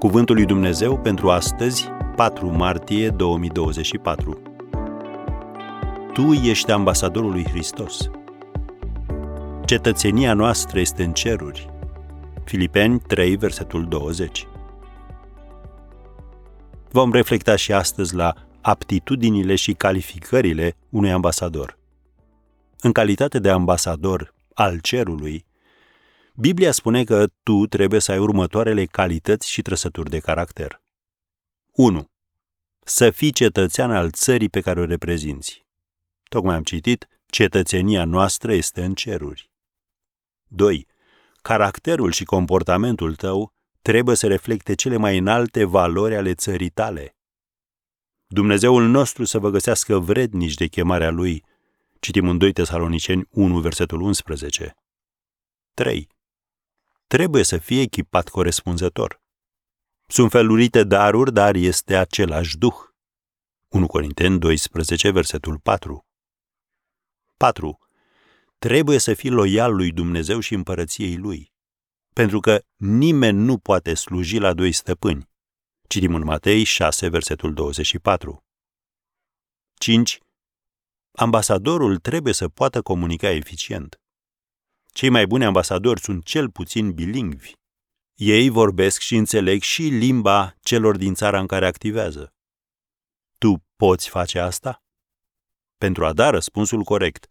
Cuvântul lui Dumnezeu pentru astăzi, 4 martie 2024. Tu ești ambasadorul lui Hristos. Cetățenia noastră este în ceruri. Filipeni 3, versetul 20. Vom reflecta și astăzi la aptitudinile și calificările unui ambasador. În calitate de ambasador al cerului, Biblia spune că tu trebuie să ai următoarele calități și trăsături de caracter. 1. Să fii cetățean al țării pe care o reprezinți. Tocmai am citit, cetățenia noastră este în ceruri. 2. Caracterul și comportamentul tău trebuie să reflecte cele mai înalte valori ale țării tale. Dumnezeul nostru să vă găsească vrednici de chemarea Lui. Citim în 2 Tesaloniceni 1, versetul 11. 3 trebuie să fie echipat corespunzător. Sunt felurite daruri, dar este același Duh. 1 Corinteni 12, versetul 4. 4. Trebuie să fii loial lui Dumnezeu și împărăției lui, pentru că nimeni nu poate sluji la doi stăpâni. Citim în Matei 6, versetul 24. 5. Ambasadorul trebuie să poată comunica eficient. Cei mai buni ambasadori sunt cel puțin bilingvi. Ei vorbesc și înțeleg și limba celor din țara în care activează. Tu poți face asta? Pentru a da răspunsul corect,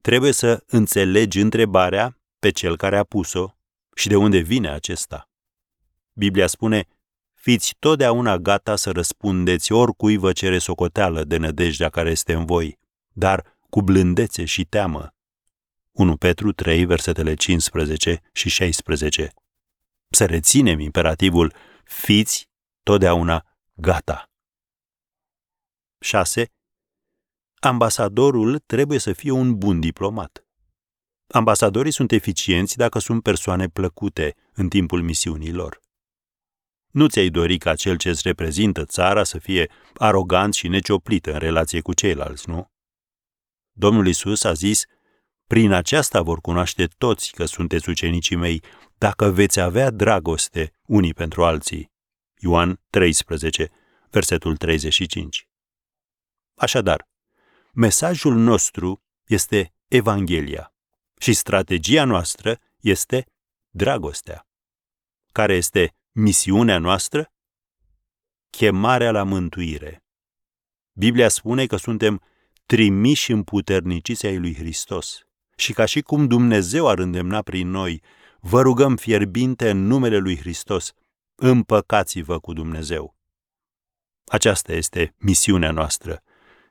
trebuie să înțelegi întrebarea pe cel care a pus-o și de unde vine acesta. Biblia spune, fiți totdeauna gata să răspundeți oricui vă cere socoteală de nădejdea care este în voi, dar cu blândețe și teamă, 1 Petru 3, versetele 15 și 16. Să reținem imperativul fiți totdeauna gata. 6. Ambasadorul trebuie să fie un bun diplomat. Ambasadorii sunt eficienți dacă sunt persoane plăcute în timpul misiunii lor. Nu ți-ai dori ca cel ce îți reprezintă țara să fie arogant și necioplit în relație cu ceilalți, nu? Domnul Isus a zis – prin aceasta vor cunoaște toți că sunteți ucenicii mei, dacă veți avea dragoste unii pentru alții. Ioan 13, versetul 35. Așadar, mesajul nostru este Evanghelia și strategia noastră este dragostea. Care este misiunea noastră? Chemarea la mântuire. Biblia spune că suntem trimiși împuterniciți ai lui Hristos și ca și cum Dumnezeu ar îndemna prin noi, vă rugăm fierbinte în numele lui Hristos, împăcați-vă cu Dumnezeu. Aceasta este misiunea noastră,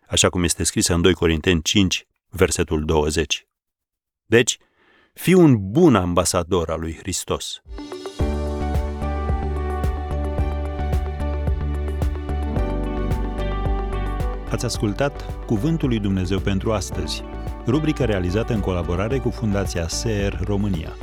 așa cum este scrisă în 2 Corinteni 5, versetul 20. Deci, fii un bun ambasador al lui Hristos. Ați ascultat Cuvântul lui Dumnezeu pentru astăzi rubrică realizată în colaborare cu Fundația SER România.